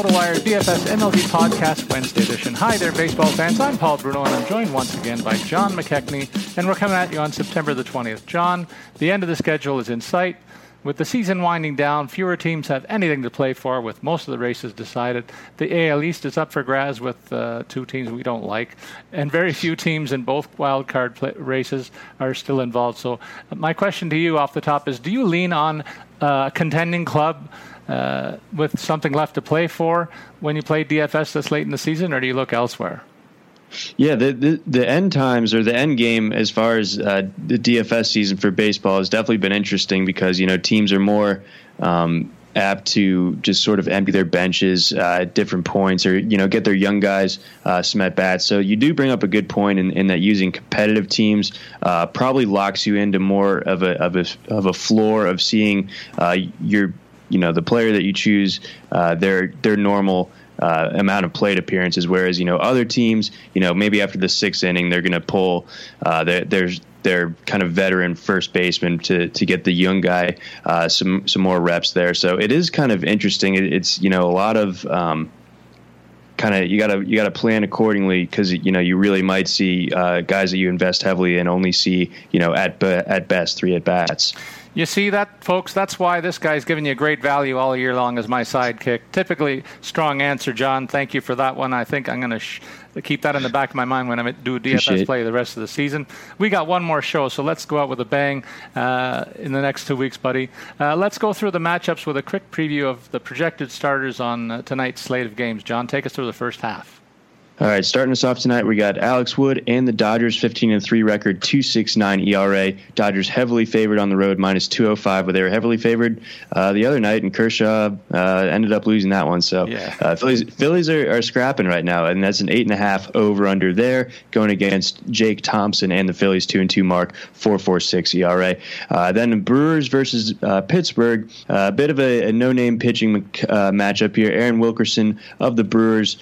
RotoWire DFS MLB Podcast Wednesday edition. Hi there, baseball fans. I'm Paul Bruno, and I'm joined once again by John McKechnie, and we're coming at you on September the 20th. John, the end of the schedule is in sight. With the season winding down, fewer teams have anything to play for, with most of the races decided. The AL East is up for grabs with uh, two teams we don't like, and very few teams in both wild card races are still involved. So, uh, my question to you off the top is do you lean on uh, a contending club? Uh, with something left to play for when you play DFS this late in the season, or do you look elsewhere? Yeah, the, the, the end times or the end game as far as uh, the DFS season for baseball has definitely been interesting because you know teams are more um, apt to just sort of empty their benches uh, at different points or you know get their young guys uh, some at bats. So you do bring up a good point in, in that using competitive teams uh, probably locks you into more of a of a of a floor of seeing uh, your you know the player that you choose uh, their their normal uh, amount of plate appearances. Whereas you know other teams, you know maybe after the sixth inning they're going to pull uh, their, their kind of veteran first baseman to to get the young guy uh, some some more reps there. So it is kind of interesting. It, it's you know a lot of um, kind of you gotta you gotta plan accordingly because you know you really might see uh, guys that you invest heavily in only see you know at at best three at bats. You see that, folks? That's why this guy's giving you great value all year long as my sidekick. Typically, strong answer, John. Thank you for that one. I think I'm going to sh- keep that in the back of my mind when I do DFS Appreciate play the rest of the season. We got one more show, so let's go out with a bang uh, in the next two weeks, buddy. Uh, let's go through the matchups with a quick preview of the projected starters on uh, tonight's slate of games. John, take us through the first half. All right, starting us off tonight, we got Alex Wood and the Dodgers, 15 and 3 record, 269 ERA. Dodgers heavily favored on the road, minus 205, but they were heavily favored uh, the other night, and Kershaw uh, ended up losing that one. So yeah. uh, Phillies, Phillies are, are, scrapping right now, and that's an 8.5 over under there, going against Jake Thompson and the Phillies 2 and 2 mark, 446 ERA. Uh, then Brewers versus uh, Pittsburgh, uh, a bit of a, a no name pitching matchup here. Aaron Wilkerson of the Brewers,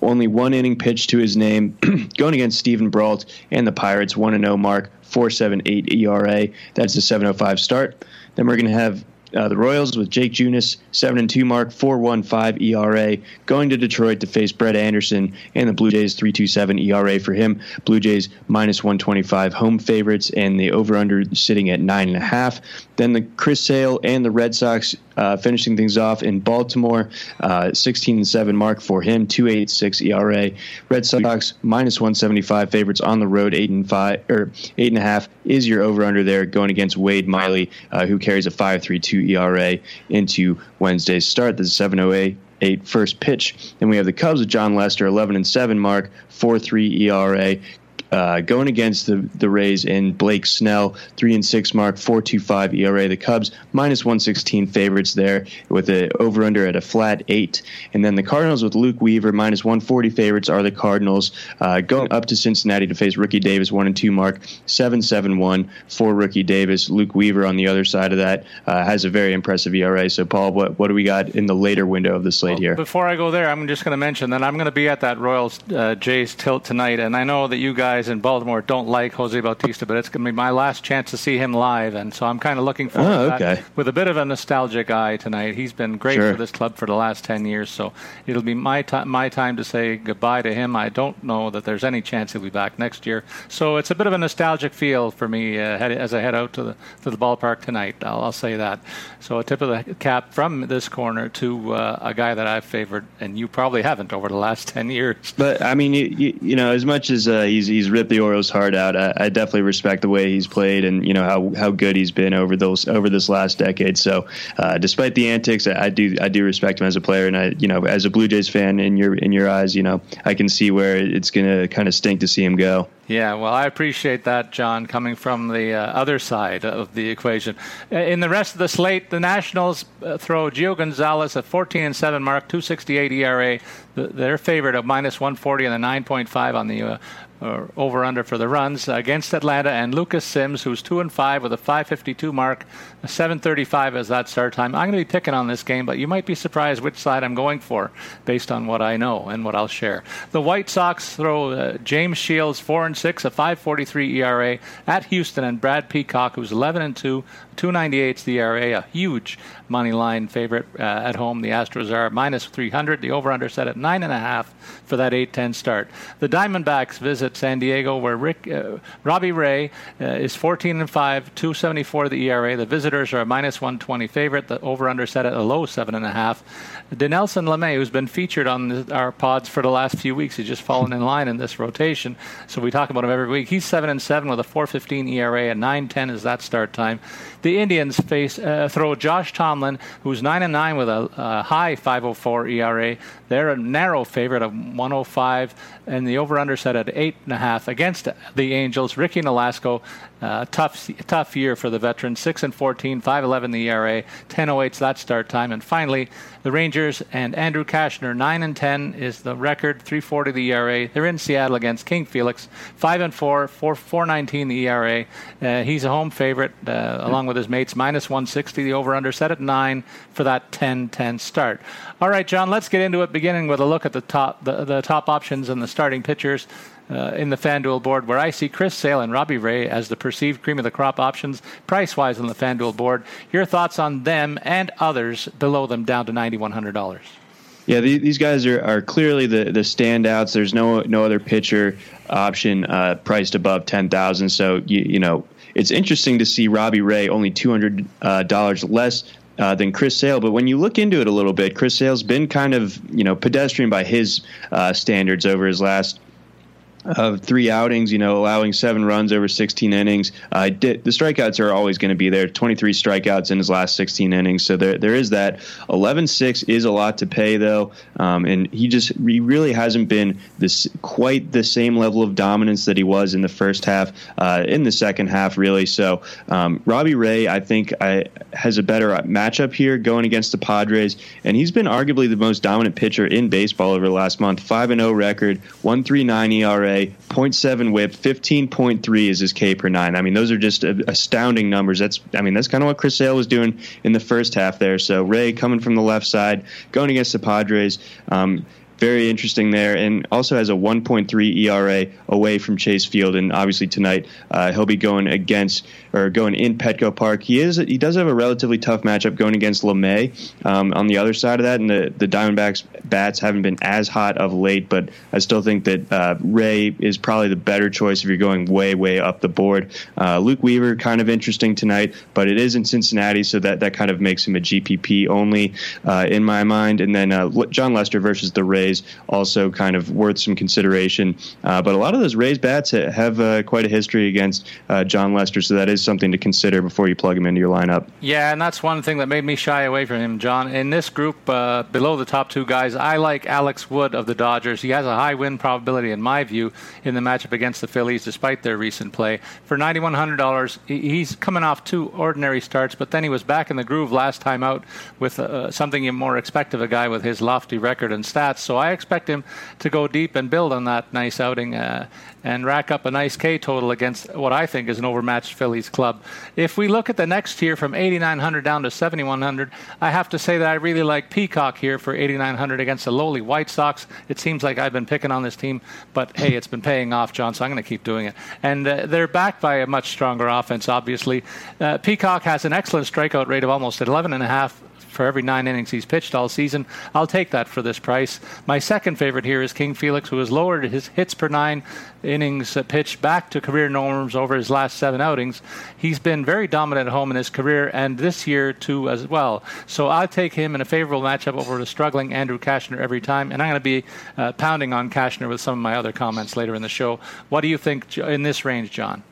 only one one inning pitch to his name, going against Steven Brault and the Pirates, 1 0 mark, 4.78 ERA. That's a 7.05 start. Then we're going to have uh, the Royals with Jake Junis, 7 and 2 mark, 4.15 ERA, going to Detroit to face Brett Anderson and the Blue Jays, 3.27 ERA for him. Blue Jays minus 125 home favorites, and the over under sitting at 9.5. Then the Chris Sale and the Red Sox uh, finishing things off in Baltimore, uh, 16 and 7 mark for him, 286 ERA. Red Sox minus 175 favorites on the road, 8 and 5 or 8 and a half is your over under there going against Wade Miley, uh, who carries a 5.32 ERA into Wednesday's start. The 708 eight first pitch. Then we have the Cubs with Jon Lester, 11 and 7 mark, four three ERA. Uh, going against the the Rays in Blake Snell, three and six mark, four two five ERA. The Cubs minus one sixteen favorites there with a over under at a flat eight, and then the Cardinals with Luke Weaver minus one forty favorites are the Cardinals uh, going up to Cincinnati to face Rookie Davis one and two mark, seven seven one for Rookie Davis. Luke Weaver on the other side of that uh, has a very impressive ERA. So Paul, what what do we got in the later window of the slate well, here? Before I go there, I'm just going to mention that I'm going to be at that Royals uh, Jays tilt tonight, and I know that you guys guys in Baltimore don't like Jose Bautista, but it's going to be my last chance to see him live, and so I'm kind of looking forward oh, to that with a bit of a nostalgic eye tonight. He's been great sure. for this club for the last ten years, so it'll be my time my time to say goodbye to him. I don't know that there's any chance he'll be back next year, so it's a bit of a nostalgic feel for me uh, as I head out to the to the ballpark tonight. I'll, I'll, say that. So a tip of the cap from this corner to uh, a guy that I've favored, and you probably haven't over the last ten years. But I mean, you, you, you know, as much as uh, he's he's ripped the Orioles heart out. I, I, definitely respect the way he's played and you know how, how good he's been over those over this last decade. So, uh, despite the antics, I, I, do I do respect him as a player, and I you know as a Blue Jays fan in your in your eyes, you know I can see where it's going to kind of stink to see him go. Yeah, well, I appreciate that, John, coming from the uh, other side of the equation. Uh, in the rest of the slate, the Nationals uh, throw Gio Gonzalez at 14 and 7 mark, 268 ERA. They're favored of minus 140 and the 9.5 on the uh, Uh, or over under for the runs against Atlanta and Lucas Sims, who's two and five with a 552 mark, 735 as that start time. I'm going to be picking on this game, but you might be surprised which side I'm going for based on what I know and what I'll share. The White Sox throw uh, James Shields four and six, a 543 ERA at Houston, and Brad Peacock, who's 11 and two, 298 the ERA, a huge money line favorite uh, at home. The Astros are minus 300. The over under set at nine and a half for that 8-10 start. The Diamondbacks visit San Diego, where Rick uh, Robbie Ray uh, is 14 and five, 274 the ERA. The visitors are a minus 120 favorite. The over under set at a low seven and a half. Dinelson Lamet, who's been featured on the, our pods for the last few weeks, he's just fallen in line in this rotation. So we talk about him every week. He's seven and seven with a 4.15 ERA, and 9.10 is that start time. The Indians face uh, throw Josh Tomlin, who's nine and nine with a, a high 5.04 ERA. They're a narrow favorite of 105, and the over/under set at eight and a half against the Angels. Ricky Nolasco, uh, tough tough year for the veteran. Six and 14, 5.11 the ERA, 10.08's that start time, and finally the Rangers and Andrew Cashner. nine and 10 is the record, 3.40 the ERA. They're in Seattle against King Felix, five and four, 4 4.19 the ERA. Uh, he's a home favorite uh, along with his mates, minus 160 the over/under set at nine for that 10-10 start. All right, John, let's get into it. Beginning with a look at the top the, the top options and the starting pitchers uh, in the FanDuel board, where I see Chris Sale and Robbie Ray as the perceived cream of the crop options, price wise on the FanDuel board. Your thoughts on them and others below them down to $9,100. Yeah, these guys are, are clearly the, the standouts. There's no no other pitcher option uh, priced above ten thousand. So you, you know it's interesting to see Robbie Ray only two hundred uh, dollars less uh, than Chris Sale. But when you look into it a little bit, Chris Sale's been kind of you know pedestrian by his uh, standards over his last of three outings, you know, allowing seven runs over 16 innings. Uh, the strikeouts are always going to be there. 23 strikeouts in his last 16 innings, so there there is that. 11-6 is a lot to pay though, um, and he just he really hasn't been this quite the same level of dominance that he was in the first half. Uh, in the second half, really. So um, Robbie Ray, I think, I, has a better matchup here going against the Padres, and he's been arguably the most dominant pitcher in baseball over the last month. Five and zero oh record, 1.39 ERA. ERA, 0.7 WHIP, 15.3 is his K per nine. I mean, those are just astounding numbers. That's I mean, that's kind of what Chris Sale was doing in the first half there. So Ray coming from the left side, going against the Padres. Um, very interesting there, and also has a 1.3 ERA away from Chase Field. And obviously tonight uh, he'll be going against or going in Petco Park. He is he does have a relatively tough matchup going against Lamet um, on the other side of that, and the the Diamondbacks bats haven't been as hot of late. But I still think that uh, Ray is probably the better choice if you're going way way up the board. Uh, Luke Weaver kind of interesting tonight, but it is in Cincinnati, so that that kind of makes him a GPP only uh, in my mind. And then uh, Jon Lester versus the Rays also kind of worth some consideration. Uh, but a lot of those Rays bats have uh, quite a history against Jon Lester, so that is something to consider before you plug him into your lineup. Yeah, and that's one thing that made me shy away from him, John. In this group, uh, below the top two guys, I like Alex Wood of the Dodgers. He has a high win probability, in my view, in the matchup against the Phillies, despite their recent play. For $9,100, he's coming off two ordinary starts, but then he was back in the groove last time out with uh, something you more expect of a guy with his lofty record and stats. So I expect him to go deep and build on that nice outing. Uh, and rack up a nice K total against what I think is an overmatched Phillies club. If we look at the next tier from 8,900 down to 7,100, I have to say that I really like Peacock here for 8,900 against the lowly White Sox. It seems like I've been picking on this team, but hey, it's been paying off, John, so I'm going to keep doing it. And uh, they're backed by a much stronger offense, obviously. Uh, Peacock has an excellent strikeout rate of almost 11.5 for every nine innings he's pitched all season. I'll take that for this price. My second favorite here is King Felix, who has lowered his hits per nine innings pitched back to career norms over his last seven outings. He's been very dominant at home in his career, and this year too as well. So I'll take him in a favorable matchup over the struggling Andrew Cashner every time, and I'm going to be uh, pounding on Cashner with some of my other comments later in the show. What do you think in this range, John?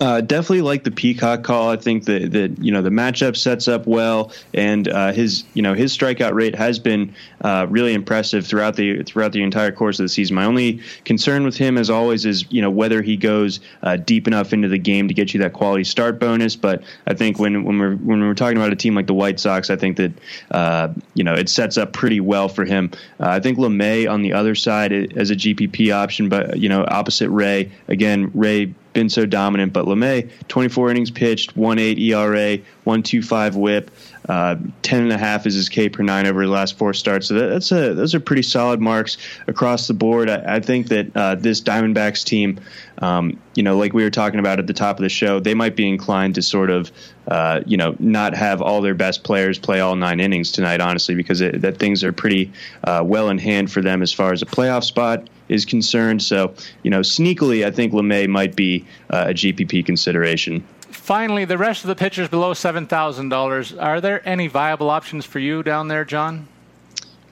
Uh, definitely like the Peacock call. I think that that you know the matchup sets up well, and uh, his you know his strikeout rate has been uh, really impressive throughout the throughout the entire course of the season. My only concern with him, as always, is you know whether he goes uh, deep enough into the game to get you that quality start bonus. But I think when when we're when we're talking about a team like the White Sox, I think that uh, you know it sets up pretty well for him. Uh, I think Lamet on the other side as a GPP option, but you know opposite Ray again, Ray been so dominant. But Lamet, 24 innings pitched, 1.8 ERA, 1.25 WHIP, uh, 10 and a half is his K per nine over the last four starts. So that, that's a those are pretty solid marks across the board. I, I think that uh, this Diamondbacks team, um, you know, like we were talking about at the top of the show, they might be inclined to sort of, uh, you know, not have all their best players play all nine innings tonight, honestly, because it, that things are pretty uh, well in hand for them as far as a playoff spot is concerned. So, you know, sneakily, I think Lamet might be uh, a GPP consideration. Finally, the rest of the pitchers below $7,000. Are there any viable options for you down there, John?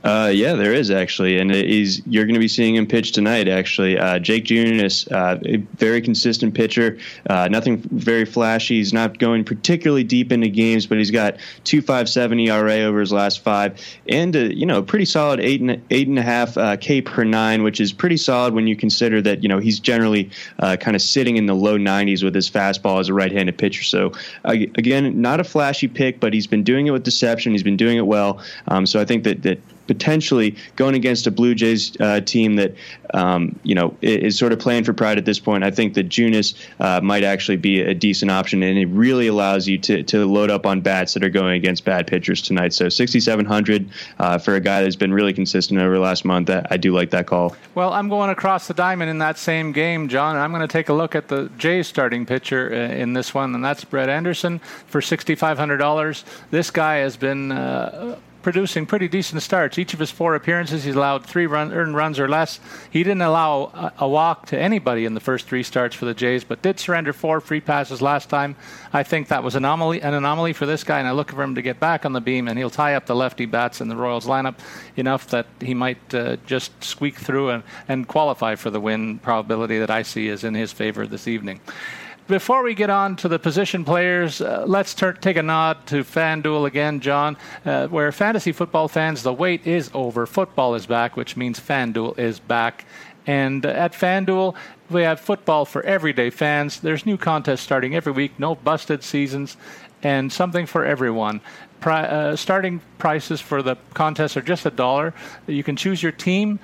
Uh, yeah, there is actually, and he's you're going to be seeing him pitch tonight. Actually, uh, Jake Junis, uh, a very consistent pitcher. Uh, nothing very flashy. He's not going particularly deep into games, but he's got two five seven ERA over his last five, and you know, pretty solid eight and eight and a half uh, K per nine, which is pretty solid when you consider that you know he's generally uh, kind of sitting in the low 90s with his fastball as a right-handed pitcher. So again, not a flashy pick, but he's been doing it with deception. He's been doing it well. Um, so I think that that potentially going against a Blue Jays uh, team that um, you know is sort of playing for pride at this point. I think that Junis uh, might actually be a decent option, and it really allows you to to load up on bats that are going against bad pitchers tonight. So 6,700 uh, for a guy that's been really consistent over the last month. I, I do like that call. Well, I'm going across the diamond in that same game, John. I'm going to take a look at the Jays starting pitcher uh, in this one, and that's Brett Anderson for $6,500. This guy has been uh, producing pretty decent starts. Each of his four appearances, he's allowed three run, earned runs or less. He didn't allow a, a, walk to anybody in the first three starts for the Jays, but did surrender four free passes last time. I think that was anomaly, an anomaly for this guy, and I look for him to get back on the beam, and he'll tie up the lefty bats in the Royals lineup enough that he might uh, just squeak through and, and qualify for the win probability that I see is in his favor this evening before we get on to the position players, uh, let's ter- take a nod to FanDuel again, John, uh, where fantasy football fans, the wait is over. Football is back, which means FanDuel is back. And uh, at FanDuel, we have football for everyday fans. There's new contests starting every week, no busted seasons, and something for everyone. Pri- uh, starting prices for the contests are just a dollar. You can choose your team.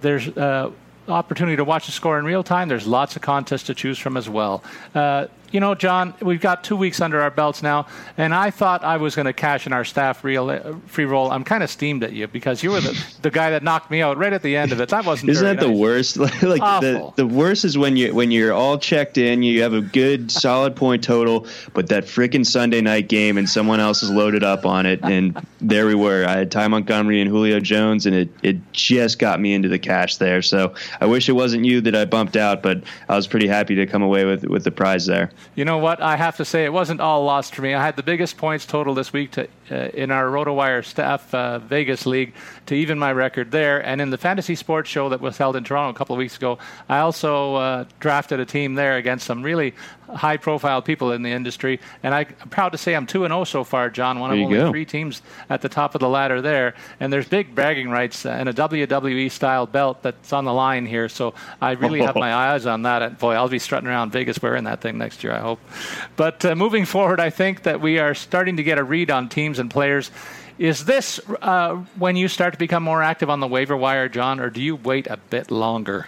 There's uh, opportunity to watch the score in real time, there's lots of contests to choose from as well. Uh, you know, John, we've got two weeks under our belts now, and I thought I was going to cash in our staff real, uh, free roll. I'm kind of steamed at you because you were the, the guy that knocked me out right at the end of it. That wasn't. Isn't that nice. the worst? like Awful. the the worst is when you when you're all checked in, you have a good solid point total, but that freaking Sunday night game and someone else is loaded up on it, and there we were. I had Ty Montgomery and Julio Jones, and it it just got me into the cash there. So I wish it wasn't you that I bumped out, but I was pretty happy to come away with with the prize there. You know what? I have to say it wasn't all lost for me. I had the biggest points total this week to, uh, in our RotoWire staff uh, Vegas league to even my record there. And in the fantasy sports show that was held in Toronto a couple of weeks ago, I also uh, drafted a team there against some really high profile people in the industry. And I, am proud to say I'm 2 and 0 so far, John. One of only go. three teams at the top of the ladder there. And there's big bragging rights and a WWE style belt that's on the line here. So I really have my eyes on that. And boy, I'll be strutting around Vegas wearing that thing next year, I hope. But uh, moving forward, I think that we are starting to get a read on teams and players. Is this uh, when you start to become more active on the waiver wire, John, or do you wait a bit longer?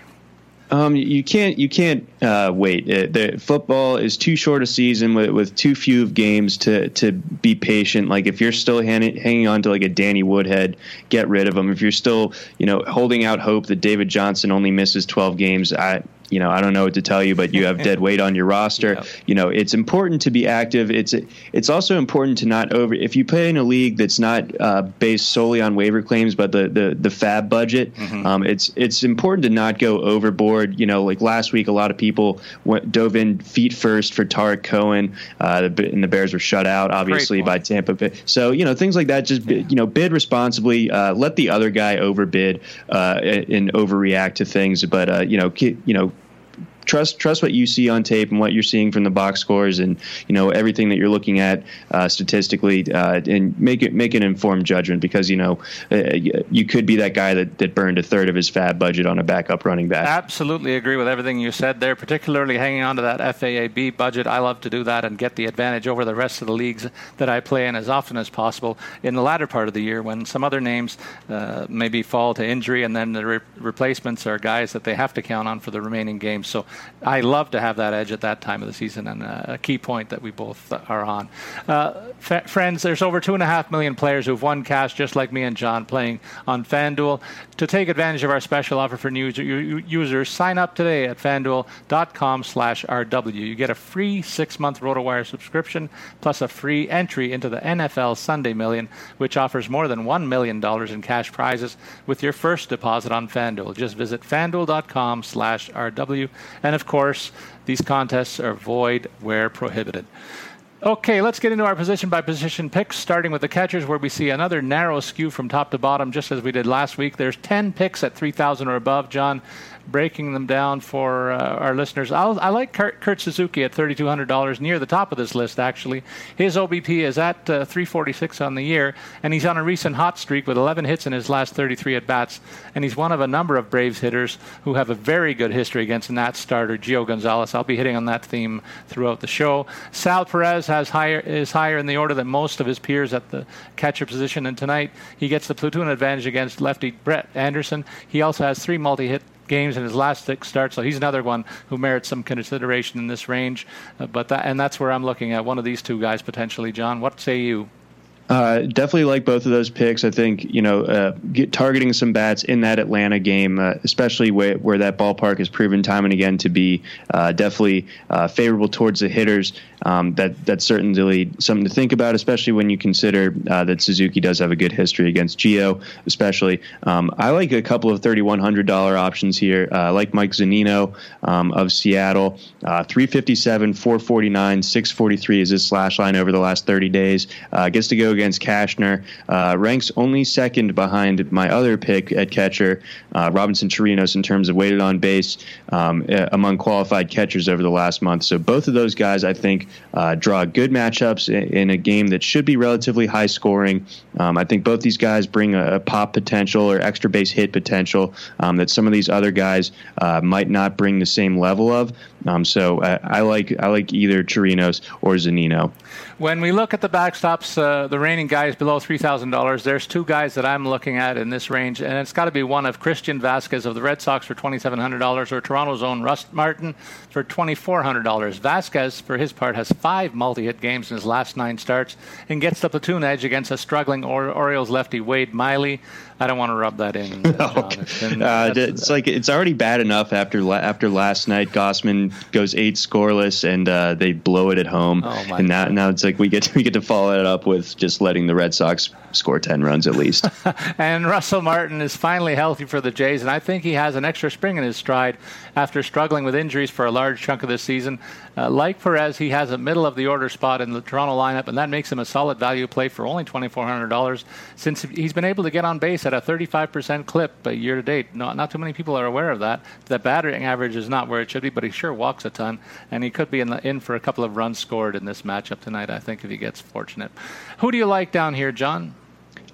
Um, you can't you can't uh, wait. Uh, the football is too short a season with, with too few games to to be patient. Like if you're still hanging hanging on to like a Danny Woodhead, get rid of him. If you're still you know holding out hope that David Johnson only misses 12 games, I you know I don't know what to tell you, but you have dead weight on your roster. Yeah. You know it's important to be active. It's it's also important to not over if you play in a league that's not uh, based solely on waiver claims, but the the the FAAB budget. Um, it's it's important to not go overboard. You know, like last week, a lot of people went, dove in feet first for Tarik Cohen, uh, and the Bears were shut out obviously by Tampa Bay. So you know things like that. Just you know bid responsibly. Uh, let the other guy overbid uh, and and overreact to things. But uh, you know you know trust trust what you see on tape and what you're seeing from the box scores and you know everything that you're looking at uh, statistically uh, and make it make an informed judgment because you know uh, you could be that guy that, that burned a third of his FAAB budget on a backup running back. Absolutely agree with everything you said there, particularly hanging on to that FAAB budget. I love to do that and get the advantage over the rest of the leagues that I play in as often as possible in the latter part of the year when some other names uh, maybe fall to injury and then the re- replacements are guys that they have to count on for the remaining games. So I love to have that edge at that time of the season and uh, a key point that we both are on. Uh, f- friends, there's over two and a half million players who've won cash just like me and John playing on FanDuel. To take advantage of our special offer for new u- users, sign up today at fanduel.com slash RW. You get a free six-month RotoWire subscription plus a free entry into the NFL Sunday Million, which offers more than $1 million in cash prizes with your first deposit on FanDuel. Just visit fanduel.com slash RW. And of course, these contests are void where prohibited. Okay, let's get into our position by position picks, starting with the catchers, where we see another narrow skew from top to bottom, just as we did last week. There's 10 picks at 3,000 or above. John, breaking them down for uh, our listeners. I'll, I like Kurt, Kurt Suzuki at $3,200, near the top of this list, actually. His OBP is at uh, 346 on the year, and he's on a recent hot streak with 11 hits in his last 33 at bats. And he's one of a number of Braves hitters who have a very good history against Nat starter Gio Gonzalez. I'll be hitting on that theme throughout the show. Sal Perez has higher is higher in the order than most of his peers at the catcher position, and tonight he gets the platoon advantage against lefty Brett Anderson. He also has three multi-hit games in his last six starts, so he's another one who merits some consideration in this range. Uh, but that, and that's where I'm looking at one of these two guys potentially. John, what say you? Uh, definitely like both of those picks. I think you know uh, get, targeting some bats in that Atlanta game, uh, especially where, where that ballpark has proven time and again to be uh, definitely uh, favorable towards the hitters. Um, that that's certainly something to think about, especially when you consider uh, that Suzuki does have a good history against Gio. Especially, um, I like a couple of thirty one hundred dollar options here. Like Mike Zunino um, of Seattle, three fifty seven, four forty nine, six forty three is his slash line over the last thirty days. gets to go against Cashner, uh, ranks only second behind my other pick at catcher, uh, Robinson Chirinos, in terms of weighted on base um, among qualified catchers over the last month. So both of those guys, I think, uh, draw good matchups in, in, a game that should be relatively high scoring. Um, I think both these guys bring a, a, pop potential or extra base hit potential um, that some of these other guys uh, might not bring the same level of. Um, so I, I like I like either Chirinos or Zunino. When we look at the backstops, uh, the reigning guys below $3,000, there's two guys that I'm looking at in this range, and it's got to be one of Christian Vazquez of the Red Sox for $2,700 or Toronto's own Russ Martin for $2,400. Vazquez, for his part, has five multi hit games in his last nine starts and gets the platoon edge against a struggling or- Orioles lefty Wade Miley. I don't want to rub that in. Uh, no. uh, it's like it's already bad enough after la- after last night. Goes eight scoreless, and uh, they blow it at home. Oh and now, now it's like we get to, we get to follow it up with just letting the Red Sox score ten runs at least. and Russell Martin is finally healthy for the Jays, and I think he has an extra spring in his stride after struggling with injuries for a large chunk of this season. Uh, like Perez, he has a middle of the order spot in the Toronto lineup, and that makes him a solid value play for only $2,400 since he's been able to get on base at a 35% clip year to date. Not, not too many people are aware of that. The batting average is not where it should be, but he sure walks a ton, and he could be in, the, in for a couple of runs scored in this matchup tonight, I think, if he gets fortunate. Who do you like down here, John?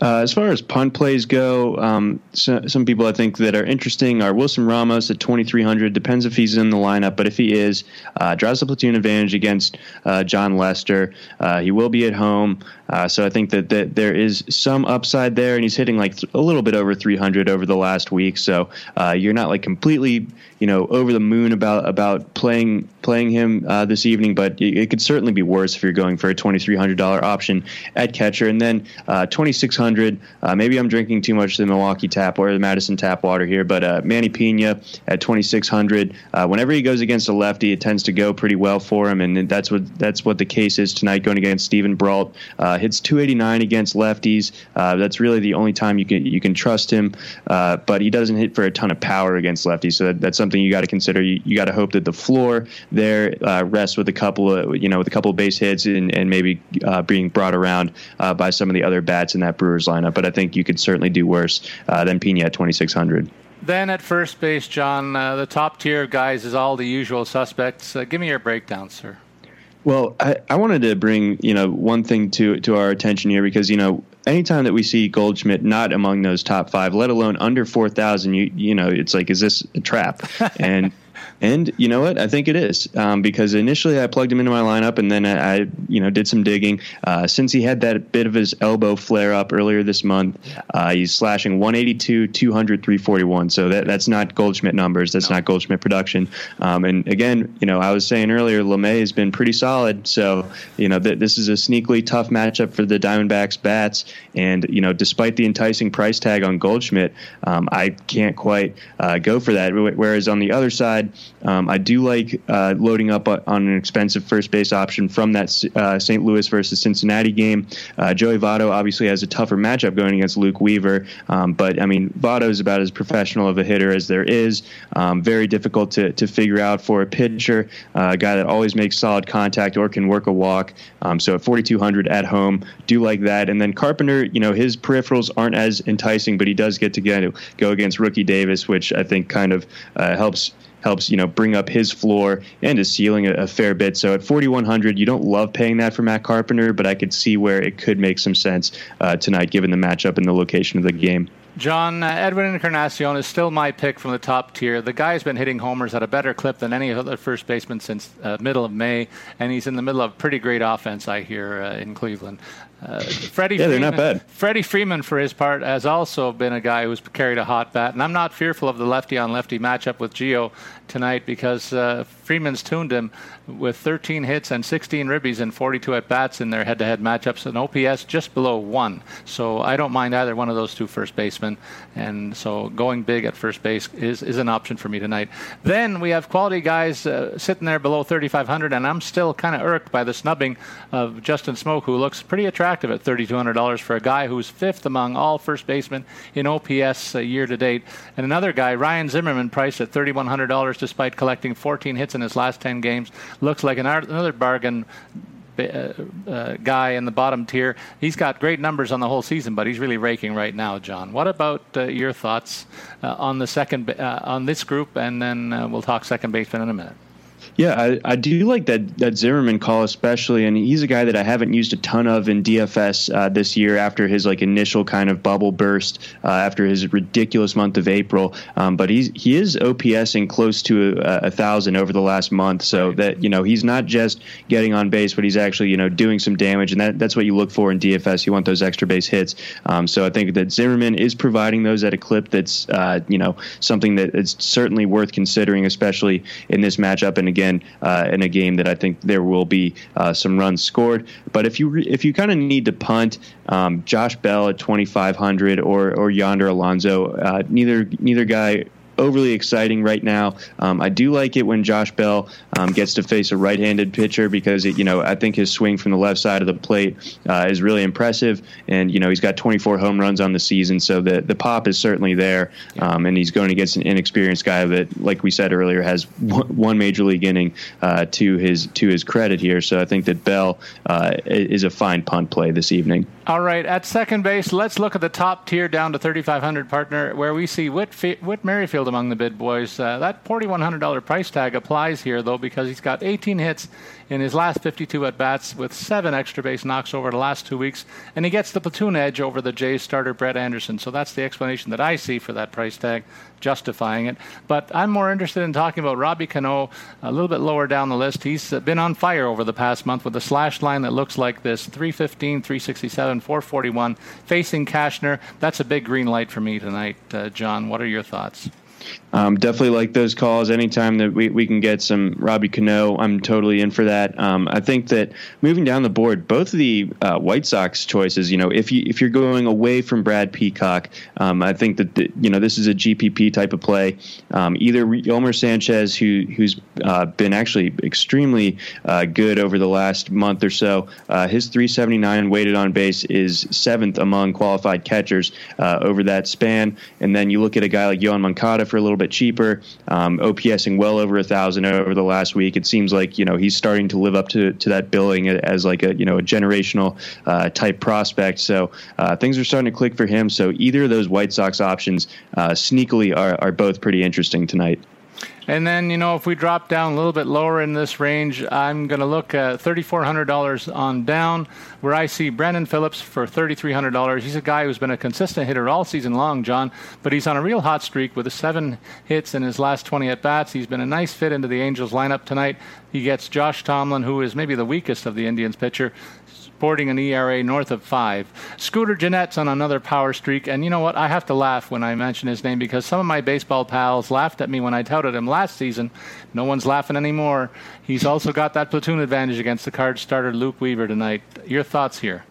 Uh, as far as punt plays go, um, so, some people I think that are interesting are Wilson Ramos at 2,300. Depends if he's in the lineup, but if he is, uh, drives the platoon advantage against uh, Jon Lester. Uh, he will be at home, uh, so I think that, that there is some upside there, and he's hitting like th- a little bit over 300 over the last week. So uh, you're not like completely, you know, over the moon about about playing playing him this evening, but it, it, could certainly be worse if you're going for a $2,300 option at catcher, and then 2,600 600. Uh, maybe I'm drinking too much the Milwaukee tap or the Madison tap water here, but uh, Manny Piña at 2600. Uh, whenever he goes against a lefty, it tends to go pretty well for him, and that's what that's what the case is tonight. Going against Steven Brault, uh, hits 289 against lefties. Uh, that's really the only time you can you can trust him, uh, but he doesn't hit for a ton of power against lefties. So that, that's something you got to consider. You, you got to hope that the floor there rests with a couple of you know with a couple of base hits and, and maybe being brought around by some of the other bats in that Brewers lineup, but I think you could certainly do worse uh, than Piña at 2,600. Then at first base, John, uh, the top tier of guys is all the usual suspects. Uh, give me your breakdown, sir. Well, I, I wanted to bring you know one thing to to our attention here because you know anytime that we see Goldschmidt not among those top five, let alone under four thousand, you you know it's like is this a trap? And and you know what? I think it is um, because initially I plugged him into my lineup, and then I, I you know did some digging. Uh, since he had that bit of his elbow flare up earlier this month, uh, he's slashing 182, 200, 341. So that that's not Goldschmidt numbers. That's no. not Goldschmidt production. Um, and again, you know, I was saying earlier, Lamet has been pretty solid. So you know, th- this is a sneakily tough matchup for the Diamondbacks bats. And you know, despite the enticing price tag on Goldschmidt, um, I can't quite uh, go for that. Whereas on the other side, um, I do like uh, loading up on an expensive first base option from that uh, St. Louis versus Cincinnati game. Uh, Joey Votto obviously has a tougher matchup going against Luke Weaver, um, but I mean Votto is about as professional of a hitter as there is. Um, very difficult to, to figure out for a pitcher, uh, a guy that always makes solid contact or can work a walk. Um, so at 4,200 at home, do like that. And then Carpenter, you know, his peripherals aren't as enticing, but he does get to get, go against rookie Davis, which I think kind of uh, helps helps you know bring up his floor and his ceiling a, a fair bit. So at 4100, you don't love paying that for Matt Carpenter, but I could see where it could make some sense uh, tonight given the matchup and the location of the game. John, uh, Edwin Encarnacion is still my pick from the top tier. The guy's been hitting homers at a better clip than any other first baseman since uh, middle of May, and he's in the middle of pretty great offense, I hear, uh, in Cleveland. Uh, Freddie yeah, Freeman, they're not bad. Freddie Freeman, for his part, has also been a guy who's carried a hot bat, and I'm not fearful of the lefty on lefty matchup with Gio tonight because uh, Freeman's tuned him with 13 hits and 16 ribbies and 42 at bats in their head to head matchups, and OPS just below one. So I don't mind either one of those two first basemen, and so going big at first base is, is an option for me tonight. Then we have quality guys uh, sitting there below 3,500, and I'm still kind of irked by the snubbing of Justin Smoak, who looks pretty attractive attractive at $3,200 for a guy who's fifth among all first basemen in OPS uh, year to date. And another guy, Ryan Zimmerman, priced at $3,100 despite collecting 14 hits in his last 10 games, looks like another bargain uh, uh, guy in the bottom tier. He's got great numbers on the whole season, but he's really raking right now, John. What about uh, your thoughts uh, on the second uh, on this group, and then uh, we'll talk second baseman in a minute. Yeah, I, I do like that that Zimmerman call especially, and he's a guy that I haven't used a ton of in DFS uh, this year after his like initial kind of bubble burst uh, after his ridiculous month of April. Um, but he's he is OPSing close to a, a, thousand over the last month, so that you know he's not just getting on base, but he's actually you know doing some damage, and that, that's what you look for in DFS. You want those extra base hits. Um, so I think that Zimmerman is providing those at a clip that's uh, you know something that is certainly worth considering, especially in this matchup. And again uh, in a game that I think there will be uh, some runs scored. But if you re- if you kind of need to punt, um, Josh Bell at 2,500 or or Yonder Alonso, uh, neither neither guy overly exciting right now. Um, I do like it when Josh Bell um, gets to face a right-handed pitcher because it, you know I think his swing from the left side of the plate uh, is really impressive, and you know he's got 24 home runs on the season, so the the pop is certainly there, um, and he's going against an inexperienced guy that, like we said earlier, has one major league inning uh, to his to his credit here. So I think that Bell uh, is a fine punt play this evening. All right, at second base, let's look at the top tier down to 3,500 partner, where we see Whit, Whit Merrifield among the bid boys. Uh, that $4,100 price tag applies here, though, because he's got 18 hits in his last 52 at bats with seven extra base knocks over the last two weeks, and he gets the platoon edge over the Jays starter Brett Anderson. So that's the explanation that I see for that price tag, justifying it. But I'm more interested in talking about Robbie Cano a little bit lower down the list. He's been on fire over the past month with a slash line that looks like this 315, 367, 441, facing Cashner. That's a big green light for me tonight, uh, John. What are your thoughts? Um, definitely like those calls. Anytime that we, we can get some Robbie Cano, I'm totally in for that. Um, I think that moving down the board, both of the uh, White Sox choices, you know, if you if you're going away from Brad Peacock, um, I think that the, you know this is a GPP type of play. Um, either Yolmer Sanchez, who who's uh, been actually extremely uh, good over the last month or so, uh, his 379 weighted on base is seventh among qualified catchers uh, over that span. And then you look at a guy like Yoan Moncada for a little bit cheaper, um, OPSing well over a thousand over the last week. It seems like you know he's starting to live up to, to that billing as like a you know a generational uh, type prospect. So uh, things are starting to click for him. So either of those White Sox options uh, sneakily are, are both pretty interesting tonight. And then, you know, if we drop down a little bit lower in this range, I'm going to look at $3,400 on down, where I see Brandon Phillips for $3,300. He's a guy who's been a consistent hitter all season long, John, but he's on a real hot streak with seven hits in his last 20 at bats. He's been a nice fit into the Angels lineup tonight. He gets Josh Tomlin, who is maybe the weakest of the Indians pitcher, sporting an ERA north of five. Scooter Gennett's on another power streak, and you know what? I have to laugh when I mention his name because some of my baseball pals laughed at me when I touted him last season. No one's laughing anymore. He's also got that platoon advantage against the card starter Luke Weaver tonight. Your thoughts here?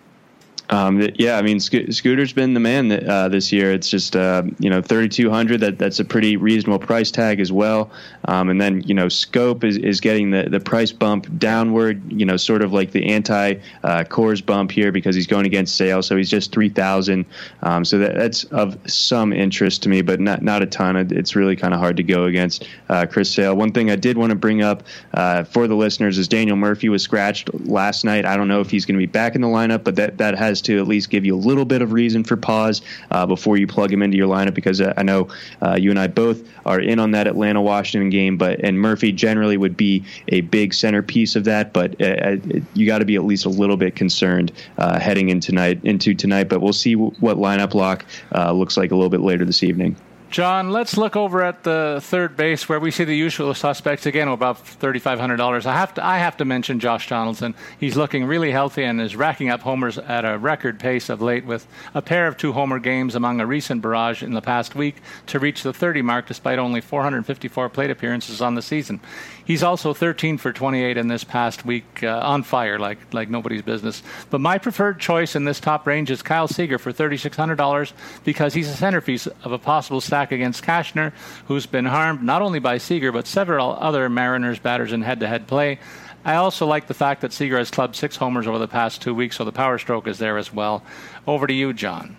Um, yeah, I mean, Sco- Scooter's been the man that, uh, this year. It's just uh, you know thirty two hundred. That that's a pretty reasonable price tag as well. Um, and then you know Schoop is, is getting the, the price bump downward. You know, sort of like the anti uh, bump here because he's going against Sale. So he's just three thousand. Um, so that, that's of some interest to me, but not not a ton. It's really kind of hard to go against uh, Chris Sale. One thing I did want to bring up uh, for the listeners is Daniel Murphy was scratched last night. I don't know if he's going to be back in the lineup, but that that has to at least give you a little bit of reason for pause uh, before you plug him into your lineup because uh, I know uh, you and I both are in on that Atlanta Washington game, but and Murphy generally would be a big centerpiece of that, but uh, uh you got to be at least a little bit concerned uh, heading into tonight into tonight. But we'll see w- what lineup lock looks like a little bit later this evening. John, let's look over at the third base where we see the usual suspects again, about thirty-five hundred dollars. I have to, I have to mention Josh Donaldson. He's looking really healthy and is racking up homers at a record pace of late, with a pair of two-homer games among a recent barrage in the past week to reach the 30 mark, despite only 454 plate appearances on the season. He's also 13 for 28 in this past week, uh, on fire like like nobody's business. But my preferred choice in this top range is Kyle Seager for $3,600 because he's a centerpiece of a possible stack against Cashner, who's been harmed not only by Seager but several other Mariners batters in head-to-head play. I also like the fact that Seager has clubbed six homers over the past two weeks, so the power stroke is there as well. Over to you, John.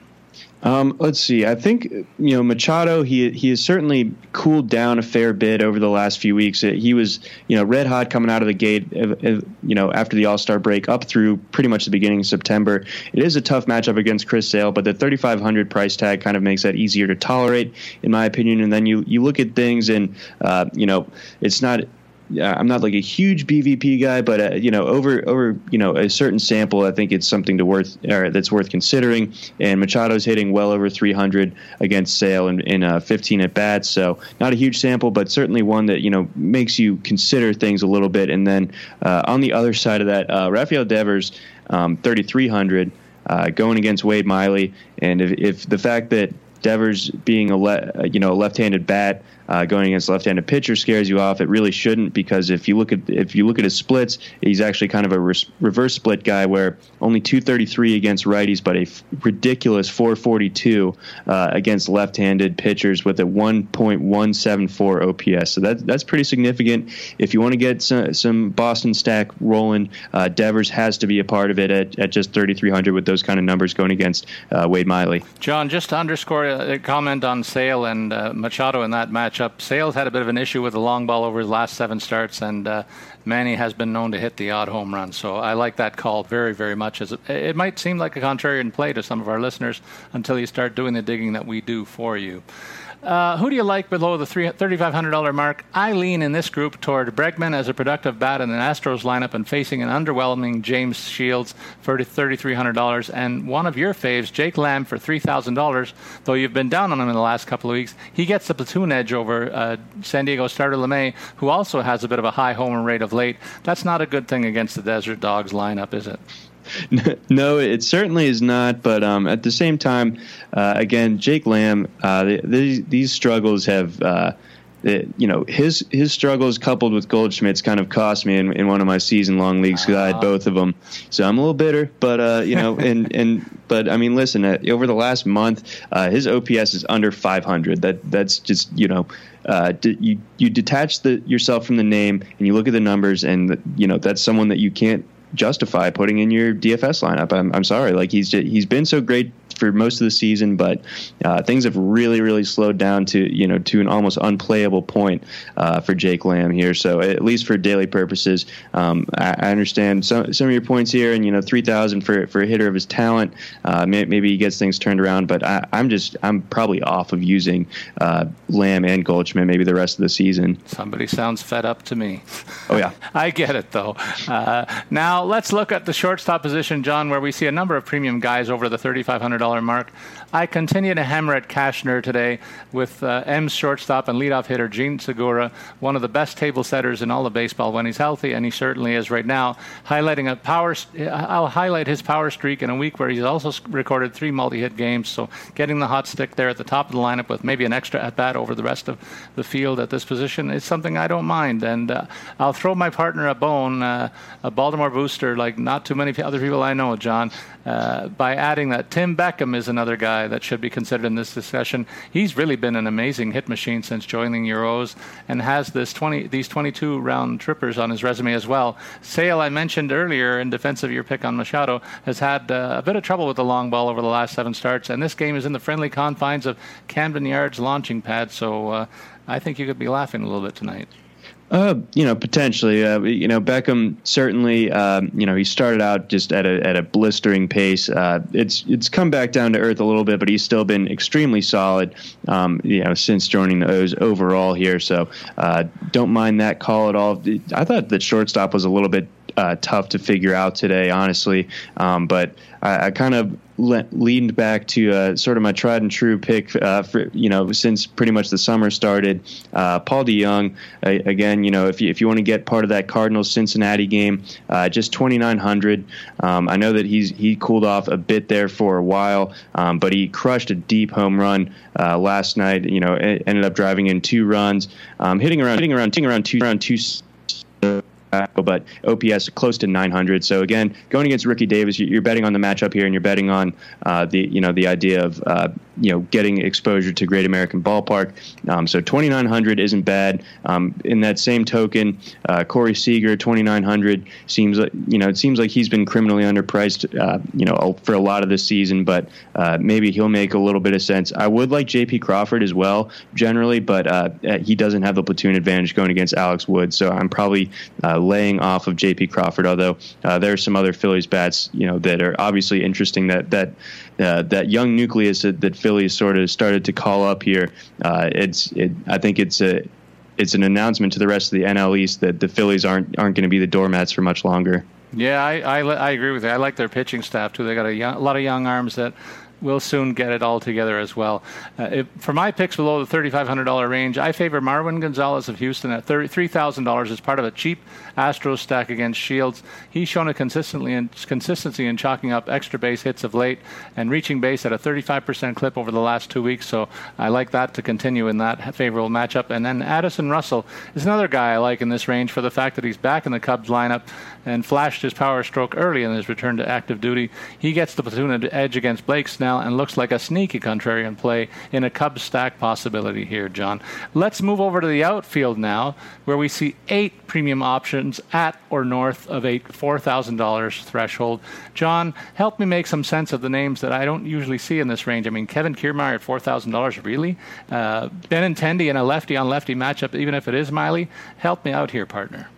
Um, let's see. I think you know Machado. He he has certainly cooled down a fair bit over the last few weeks. He was you know red hot coming out of the gate. Uh, uh, you know after the All Star break up through pretty much the beginning of September. It is a tough matchup against Chris Sale, but the 3,500 price tag kind of makes that easier to tolerate, in my opinion. And then you you look at things and uh, you know it's not I'm not like a huge BVP guy, but uh, you know, over over you know a certain sample, I think it's something to worth or that's worth considering. And Machado's hitting well over 300 against Sale in, in uh, 15 at bats, so not a huge sample, but certainly one that you know makes you consider things a little bit. And then uh, on the other side of that, uh, Rafael Devers, um, 3,300. Uh, going against Wade Miley, and if, if the fact that Devers being a le- you know a left-handed bat uh, going against left-handed pitcher scares you off. It really shouldn't because if you look at if you look at his splits, he's actually kind of a re- reverse split guy where only 233 against righties, but a f- ridiculous 442 uh, against left-handed pitchers with a 1.174 OPS. So that that's pretty significant. If you want to get some, some Boston stack rolling, uh, Devers has to be a part of it at, at just 3,300 with those kind of numbers going against uh, Wade Miley. John, just to underscore a comment on Sale and uh, Machado in that match matchup. Sales had a bit of an issue with the long ball over his last seven starts, and uh, Manny has been known to hit the odd home run. So I like that call very, very much. As it, it might seem like a contrarian play to some of our listeners until you start doing the digging that we do for you. Uh, who do you like below the $3,500 mark? I lean in this group toward Bregman as a productive bat in the Astros lineup and facing an underwhelming James Shields for $3,300. And one of your faves, Jake Lamb, for $3,000. Though you've been down on him in the last couple of weeks, he gets the platoon edge over uh, San Diego starter Lamet, who also has a bit of a high homer rate of late. That's not a good thing against the Desert Dogs lineup, is it? no, it certainly is not. But um, at the same time, uh, again, Jake Lamb, uh, these, these struggles have. Uh, it, you know his his struggles coupled with Goldschmidt's kind of cost me in, in one of my season long leagues because I had both of them. So I'm a little bitter, but uh, you know, and and but I mean, listen, uh, over the last month, uh, his OPS is under 500. That that's just you know. Uh, d- you you detach the yourself from the name and you look at the numbers and you know that's someone that you can't justify putting in your DFS lineup. I'm, I'm sorry. Like he's just, he's been so great for most of the season, but uh, things have really, really slowed down to you know to an almost unplayable point uh, for Jake Lamb here. So at least for daily purposes, um, I, I, understand some some of your points here, and you know three thousand for for a hitter of his talent, uh, may, maybe he gets things turned around. But I, am just I'm probably off of using uh, Lamb and Goldschmidt maybe the rest of the season. Somebody sounds fed up to me. Oh yeah, I get it though. Uh, now let's look at the shortstop position, John, where we see a number of premium guys over the 3,500 dollar mark. I continue to hammer at Cashner today with uh, M's shortstop and leadoff hitter Jean Segura, one of the best table setters in all of baseball when he's healthy, and he certainly is right now. Highlighting a power, I'll highlight his power streak in a week where he's also recorded three multi-hit games. So getting the hot stick there at the top of the lineup with maybe an extra at bat over the rest of the field at this position is something I don't mind, and uh, I'll throw my partner a bone, uh, a Baltimore booster like not too many other people I know, John, uh, by adding that Tim Beckham is another guy that should be considered in this discussion. He's really been an amazing hit machine since joining your O's and has this 20 these 22 round trippers on his resume as well. Sale, I mentioned earlier in defense of your pick on Machado, has had uh, a bit of trouble with the long ball over the last seven starts, and this game is in the friendly confines of Camden Yards launching pad. So uh, I think you could be laughing a little bit tonight. Uh, you know, potentially. Uh, you know, Beckham certainly. Um, you know, he started out just at a at a blistering pace. Uh, it's it's come back down to earth a little bit, but he's still been extremely solid. Um, you know, since joining the O's overall here. So uh, don't mind that call at all. I thought that shortstop was a little bit uh, tough to figure out today, honestly. Um, but I, I, kind of le- leaned back to uh, sort of my tried and true pick uh, for you know since pretty much the summer started. Uh, Paul DeJong, again, you know if you if you want to get part of that Cardinals Cincinnati game, uh, just twenty nine hundred. Um, I know that he's he cooled off a bit there for a while, um, but he crushed a deep home run uh, last night. You know, ended up driving in two runs, um, hitting around hitting around hitting around two around two but OPS close to 900. So again, going against Rookie Davis, you're betting on the matchup here, and you're betting on uh, the you know the idea of uh, you know getting exposure to Great American Ballpark. Um, so 2900 isn't bad. Um, in that same token, uh, Corey Seager 2900 seems like you know it seems like he's been criminally underpriced uh, you know for a lot of this season, but uh, maybe he'll make a little bit of sense. I would like J.P. Crawford as well generally, but uh, he doesn't have the platoon advantage going against Alex Wood, so I'm probably laying off of J.P. Crawford. Although uh, there are some other Phillies bats, you know, that are obviously interesting. That that uh, that young nucleus that, that Philly sort of started to call up here. Uh, it's it, I think it's a it's an announcement to the rest of the NL East that the Phillies aren't aren't going to be the doormats for much longer. Yeah, I, I, I, agree with you. I like their pitching staff too. They got a, young, a lot of young arms that we'll soon get it all together as well. Uh, for my picks below the $3,500 range, I favor Marwin Gonzalez of Houston at $3,000 as part of a cheap Astros stack against Shields. He's shown a consistently in, consistency in chalking up extra base hits of late and reaching base at a 35% clip over the last two weeks. So I like that to continue in that favorable matchup. And then Addison Russell is another guy I like in this range for the fact that he's back in the Cubs lineup and flashed his power stroke early in his return to active duty. He gets the platoon edge against Blake Snell and looks like a sneaky contrarian play in a Cubs stack possibility here, John. Let's move over to the outfield now, where we see eight premium options at or north of a $4,000 threshold. John, help me make some sense of the names that I don't usually see in this range. I mean, Kevin Kiermaier at $4,000, really? Uh, Benintendi in a lefty on lefty matchup, even if it is Miley? Help me out here, partner.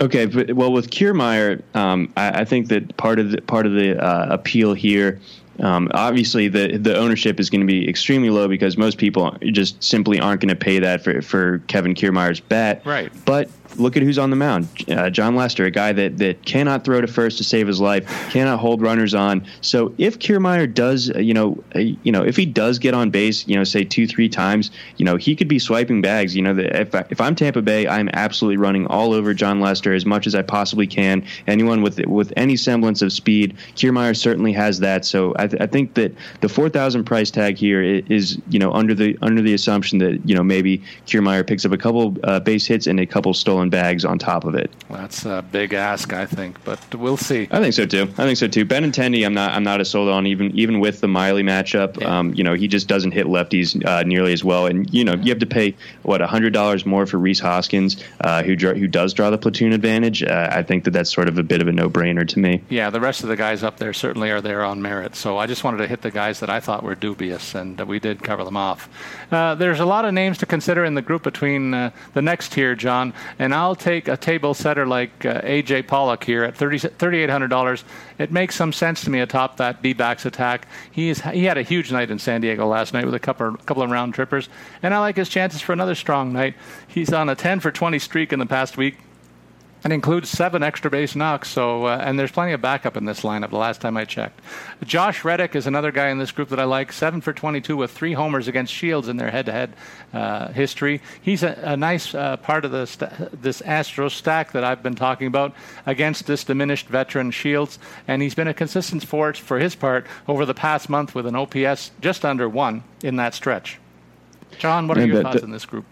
Okay, but, well, with Kiermaier, um, I, I, think that part of the part of the uh, appeal here um, obviously, the the ownership is going to be extremely low because most people just simply aren't going to pay that for for Kevin Kiermaier's bet. Right. But look at who's on the mound. Uh, Jon Lester, a guy that, that cannot throw to first to save his life, cannot hold runners on. So if Kiermaier does, uh, you know, uh, you know, if he does get on base, you know, say two, three times, you know, he could be swiping bags. You know, the, if, I, if I'm Tampa Bay, I'm absolutely running all over Jon Lester as much as I possibly can. Anyone with with any semblance of speed, Kiermaier certainly has that. So I, th- I think that the 4,000 price tag here is, you know, under the under the assumption that you know maybe Kiermaier picks up a couple uh, base hits and a couple stolen bags on top of it. That's a big ask, I think, but we'll see. I think so too. I think so too. Benintendi, I'm not I'm not as sold on even even with the Miley matchup. Yeah. Um, you know, he just doesn't hit lefties uh, nearly as well, and you know you have to pay what hundred dollars more for Rhys Hoskins, uh, who who does draw the platoon advantage. Uh, I think that that's sort of a bit of a no brainer to me. Yeah, the rest of the guys up there certainly are there on merit. So I just wanted to hit the guys that I thought were dubious, and we did cover them off. Uh, there's a lot of names to consider in the group between uh, the next tier, John, and I'll take a table setter like uh, AJ Pollock here at $3,800. It makes some sense to me atop that D-backs attack. He, is, he had a huge night in San Diego last night with a couple, couple of round trippers, and I like his chances for another strong night. He's on a 10 for 20 streak in the past week and includes seven extra base knocks. So, uh, and there's plenty of backup in this lineup. The last time I checked, Josh Reddick is another guy in this group that I like. Seven for 22 with three homers against Shields in their head-to-head uh, history. He's a, a nice uh, part of st- this Astros stack that I've been talking about against this diminished veteran Shields, and he's been a consistent force for his part over the past month with an OPS just under one in that stretch. John, what are your thoughts on this group?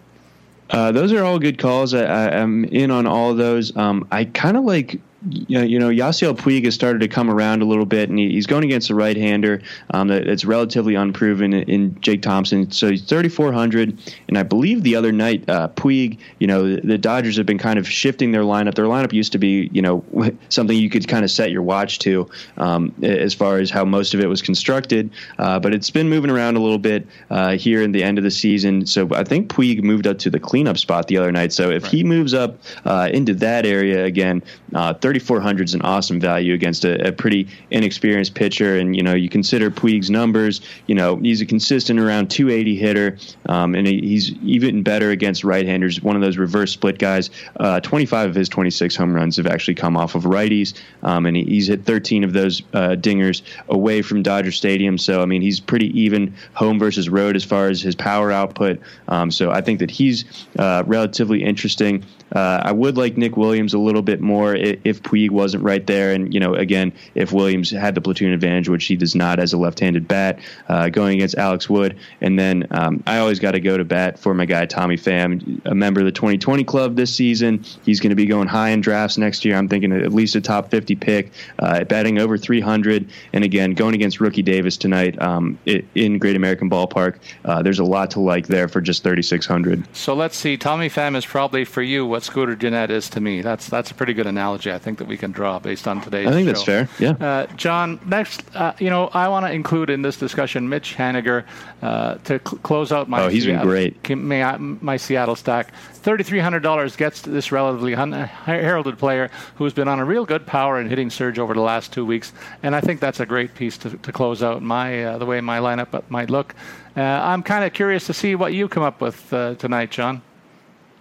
Uh, those are all good calls. I, am in on all those. Um, I kind of like you know, you know, Yasiel Puig has started to come around a little bit, and he, he's going against a right-hander um, that, that's relatively unproven in, in, Jake Thompson. So he's 3,400, and I believe the other night, uh, Puig, you know, the, the, Dodgers have been kind of shifting their lineup. Their lineup used to be, you know, something you could kind of set your watch to um, as far as how most of it was constructed, uh, but it's been moving around a little bit uh, here in the end of the season. So I think Puig moved up to the cleanup spot the other night. So if right. he moves up uh, into that area again, uh, 3,400 is an awesome value against a, a, pretty inexperienced pitcher. And, you know, you consider Puig's numbers, you know, he's a consistent around 280 hitter, um, and he's even better against right handers, one of those reverse split guys. Uh, 25 of his 26 home runs have actually come off of righties, um, and he's hit 13 of those uh, dingers away from Dodger Stadium. So, I mean, he's pretty even home versus road as far as his power output. Um, so I think that he's uh, relatively interesting. Uh, I would like Nick Williams a little bit more if Puig wasn't right there. And, you know, again, if Williams had the platoon advantage, which he does not as a left handed bat, uh, going against Alex Wood. And then um, I always got to go to bat for my guy, Tommy Pham, a member of the 2020 club this season. He's going to be going high in drafts next year. I'm thinking at least a top 50 pick, uh, batting over 300. And again, going against Rookie Davis tonight um, in Great American Ballpark, uh, there's a lot to like there for just 3,600. So let's see. Tommy Pham is probably for you what Scooter Gennett is to me. That's that's a pretty good analogy I think that we can draw based on today's. I think show. that's fair. Yeah. Uh, John, next, uh, you know, I want to include in this discussion Mitch Haniger uh, to cl- close out my. Oh, he's Seattle, been great. My, my Seattle stack. Thirty-three hundred dollars gets this relatively heralded player who's been on a real good power and hitting surge over the last two weeks, and I think that's a great piece to, to close out my uh, the way my lineup might look. Uh, I'm kind of curious to see what you come up with uh, tonight, John.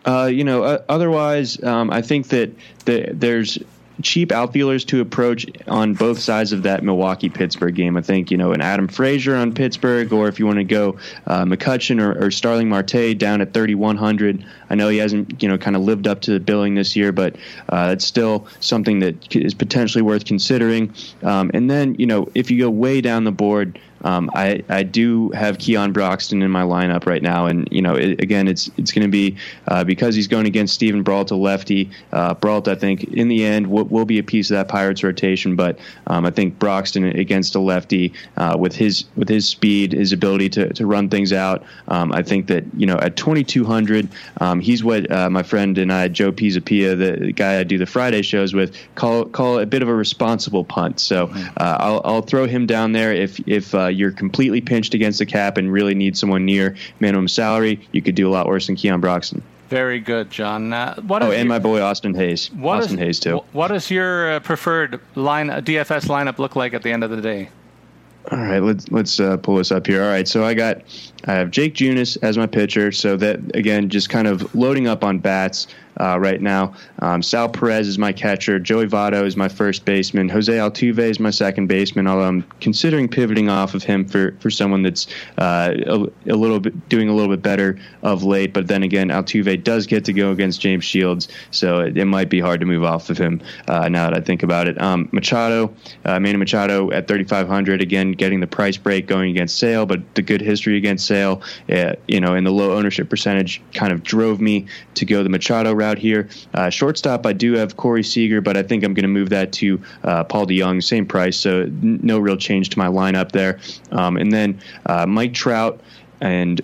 Uh, you know, uh, otherwise, um, I think that the, there's cheap outfielders to approach on both sides of that Milwaukee Pittsburgh game. I think you know an Adam Frazier on Pittsburgh, or if you want to go uh, McCutchen or, or Starling Marte down at 3100. I know he hasn't you know kind of lived up to the billing this year, but uh, it's still something that is potentially worth considering. Um, and then you know if you go way down the board. Um, I, I do have Keon Broxton in my lineup right now, and you know, it, again, it's it's going to be uh, because he's going against Steven Brault, a lefty. Uh, Brault, I think, in the end, will, will be a piece of that Pirates rotation, but um, I think Broxton against a lefty uh, with his with his speed, his ability to, to run things out, um, I think that you know at 2200, um, he's what uh, my friend and I, Joe Pisapia, the guy I do the Friday shows with, call call a bit of a responsible punt. So mm-hmm. uh, I'll I'll throw him down there if if uh, you're completely pinched against the cap and really need someone near minimum salary, you could do a lot worse than Keon Broxton. Very good, John. Uh, what oh, and your, my boy Austin Hays. Austin is, Hays too. What does your uh, preferred line DFS lineup look like at the end of the day? All right, let's let's uh, pull this up here. All right, so I got I have Jake Junis as my pitcher, so that again just kind of loading up on bats uh, right now. Um, Sal Perez is my catcher. Joey Votto is my first baseman. Jose Altuve is my second baseman. Although I'm considering pivoting off of him for, for someone that's uh, a, a, little bit doing a little bit better of late. But then again, Altuve does get to go against James Shields, so it, it might be hard to move off of him uh, now that I think about it. Um, Machado, uh, Manny Machado at 3,500 again, getting the price break going against Sale, but the good history against Sale, uh, you know, and the low ownership percentage kind of drove me to go the Machado route out here. Uh, shortstop, I do have Corey Seager, but I think I'm going to move that to uh, Paul DeJong, same price, so n- no real change to my lineup there. Um, and then uh, Mike Trout and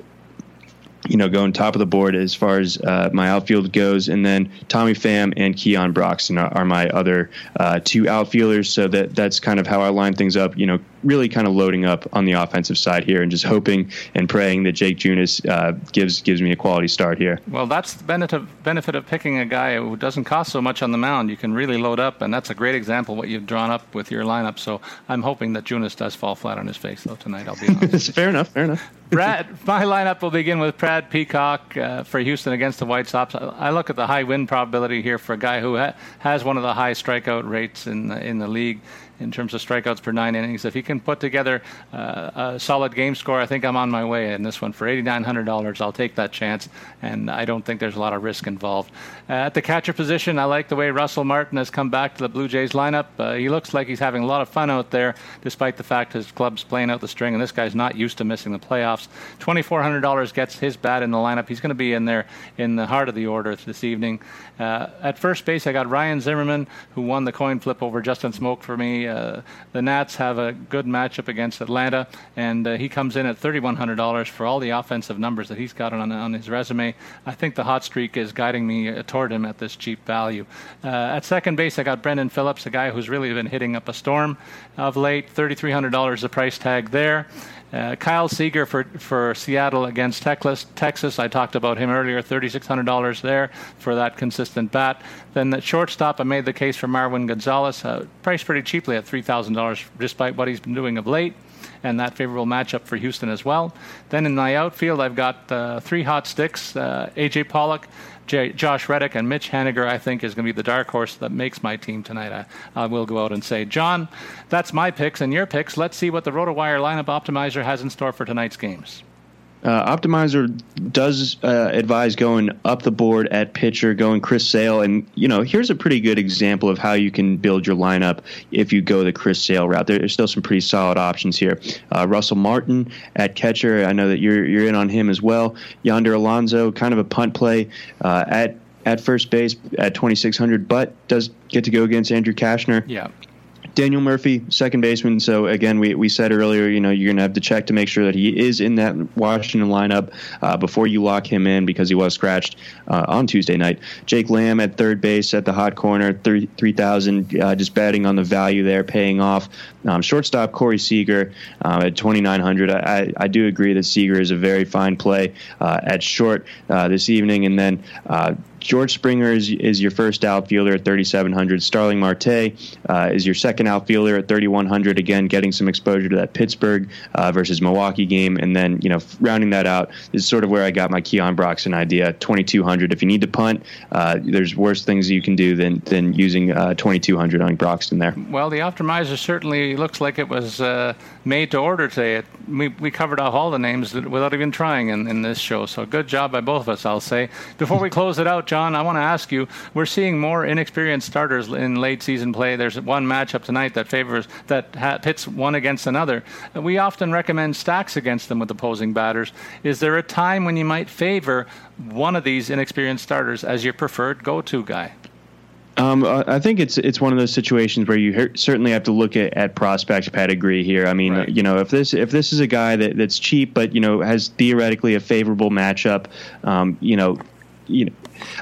you know, going top of the board as far as uh, my outfield goes. And then Tommy Pham and Keon Broxton are, are my other uh, two outfielders. So that that's kind of how I line things up. You know, really kind of loading up on the offensive side here and just hoping and praying that Jake Junis uh, gives gives me a quality start here. Well, that's the benefit of, benefit of picking a guy who doesn't cost so much on the mound. You can really load up, and that's a great example of what you've drawn up with your lineup. So I'm hoping that Junis does fall flat on his face though tonight. I'll be honest. fair enough. Fair enough. Brad, my lineup will begin with Brad Peacock uh, for Houston against the White Sox. I look at the high win probability here for a guy who ha- has one of the high strikeout rates in the, in the league in terms of strikeouts per nine innings. If he can put together uh, a solid game score, I think I'm on my way in this one for $8,900. I'll take that chance, and I don't think there's a lot of risk involved. Uh, at the catcher position, I like the way Russell Martin has come back to the Blue Jays lineup. Uh, he looks like he's having a lot of fun out there, despite the fact his club's playing out the string, and this guy's not used to missing the playoffs. $2,400 gets his bat in the lineup. He's going to be in there in the heart of the order this evening. Uh, at first base, I got Ryan Zimmerman, who won the coin flip over Justin Smoak for me. Uh, the Nats have a good matchup against Atlanta, and uh, he comes in at $3,100 for all the offensive numbers that he's got on, on his resume. I think the hot streak is guiding me uh, toward him at this cheap value. Uh, at second base, I got Brandon Phillips, a guy who's really been hitting up a storm of late. $3,300 the price tag there. Uh, Kyle Seager for, for Seattle against Texas. I talked about him earlier, $3,600 there for that consistent bat. Then at shortstop, I made the case for Marwin Gonzalez, uh, priced pretty cheaply at $3,000 despite what he's been doing of late and that favorable matchup for Houston as well. Then in my outfield, I've got uh, three hot sticks uh, AJ Pollock, J- Josh Reddick and Mitch Haniger, I think, is going to be the dark horse that makes my team tonight. I, I will go out and say, John, that's my picks and your picks. Let's see what the RotoWire lineup optimizer has in store for tonight's games. Uh, Optimizer does uh, advise going up the board at pitcher, going Chris Sale, and you know here's a pretty good example of how you can build your lineup if you go the Chris Sale route. There's still some pretty solid options here. Uh, Russell Martin at catcher, I know that you're you're in on him as well. Yonder Alonso, kind of a punt play uh, at at first base at 2600, but does get to go against Andrew Cashner. Yeah. Daniel Murphy, second baseman. So again, we, we said earlier, you know, you're going to have to check to make sure that he is in that Washington lineup uh, before you lock him in because he was scratched uh, on Tuesday night. Jake Lamb at third base at the hot corner, 3,000, uh, just betting on the value there, paying off. Um, shortstop Corey Seager uh, at 2,900. I, I do agree that Seager is a very fine play uh, at short uh, this evening. And then George Springer is, is your first outfielder at 3,700. Starling Marte uh, is your second outfielder at 3,100. Again, getting some exposure to that Pittsburgh uh, versus Milwaukee game, and then you know rounding that out is sort of where I got my Keon Broxton idea. 2,200. If you need to punt, uh, there's worse things you can do than than using uh, 2,200 on Broxton there. Well, the optimizer certainly looks like it was uh, made to order today. It, we we covered off all the names without even trying in, in this show. So good job by both of us, I'll say. Before we close it out, John, I want to ask you: We're seeing more inexperienced starters in late season play. There's one matchup tonight that favors that ha- pits one against another. We often recommend stacks against them with opposing batters. Is there a time when you might favor one of these inexperienced starters as your preferred go-to guy? Um, I think it's it's one of those situations where you certainly have to look at, at prospect pedigree here. I mean, right. you know, if this if this is a guy that, that's cheap but you know has theoretically a favorable matchup, um, you know, you know,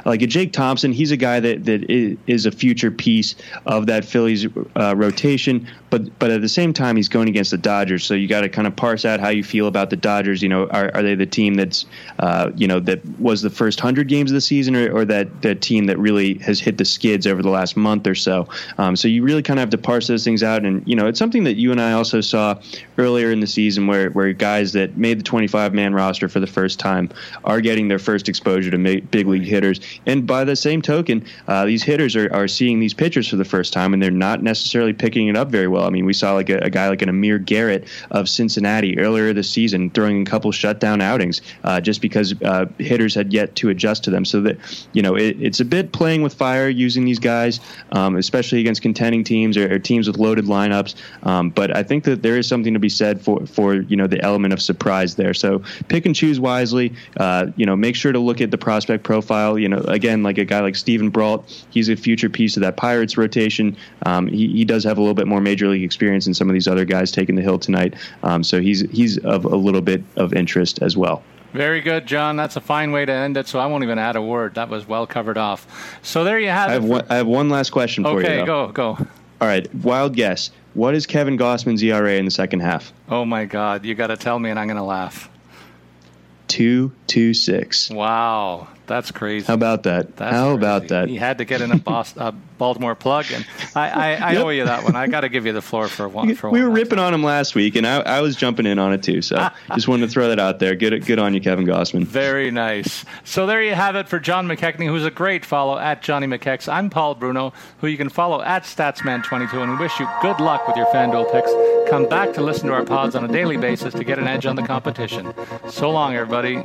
like a Jake Thompson, he's a guy that that is a future piece of that Phillies uh, rotation. But but at the same time, he's going against the Dodgers, so you got to kind of parse out how you feel about the Dodgers. You know, are, are they the team that's uh, you know that was the first hundred games of the season, or, or that that team that really has hit the skids over the last month or so? Um, so you really kind of have to parse those things out, and you know, it's something that you and I also saw earlier in the season, where where guys that made the 25 man roster for the first time are getting their first exposure to big league hitters, and by the same token, uh, these hitters are, are seeing these pitchers for the first time, and they're not necessarily picking it up very well well. I mean, we saw like a, a guy like an Amir Garrett of Cincinnati earlier this season throwing a couple shutdown outings uh, just because uh, hitters had yet to adjust to them. So that you know, it, it's a bit playing with fire using these guys, um, especially against contending teams or, or teams with loaded lineups. Um, but I think that there is something to be said for for you know the element of surprise there. So pick and choose wisely. Uh, you know, make sure to look at the prospect profile. You know, again, like a guy like Steven Brault, he's a future piece of that Pirates rotation. Um, he, he does have a little bit more major league experience than some of these other guys taking the hill tonight. Um, so he's he's of a little bit of interest as well. Very good, John. That's a fine way to end it. So I won't even add a word. That was well covered off. So there you have I have it. One, I have one last question for okay, you. Okay, go go. All right, wild guess. What is Kevin Gausman's ERA in the second half? Oh my God, you got to tell me, and I'm going to laugh. Two two six. Wow, that's crazy. How about that? That's How crazy. about that? He had to get in a Boston, Baltimore plug, and I, I, I yep. owe you that one. I got to give you the floor for one. For we one were ripping on him last week, and I, I was jumping in on it too. So just wanted to throw that out there. Good, good on you, Kevin Gausman. Very nice. So there you have it for John McKechnie, who's a great follow at Johnnymckechs. I'm Paul Bruno, who you can follow at Statsman22, and we wish you good luck with your FanDuel picks. Come back to listen to our pods on a daily basis to get an edge on the competition. So long, everybody.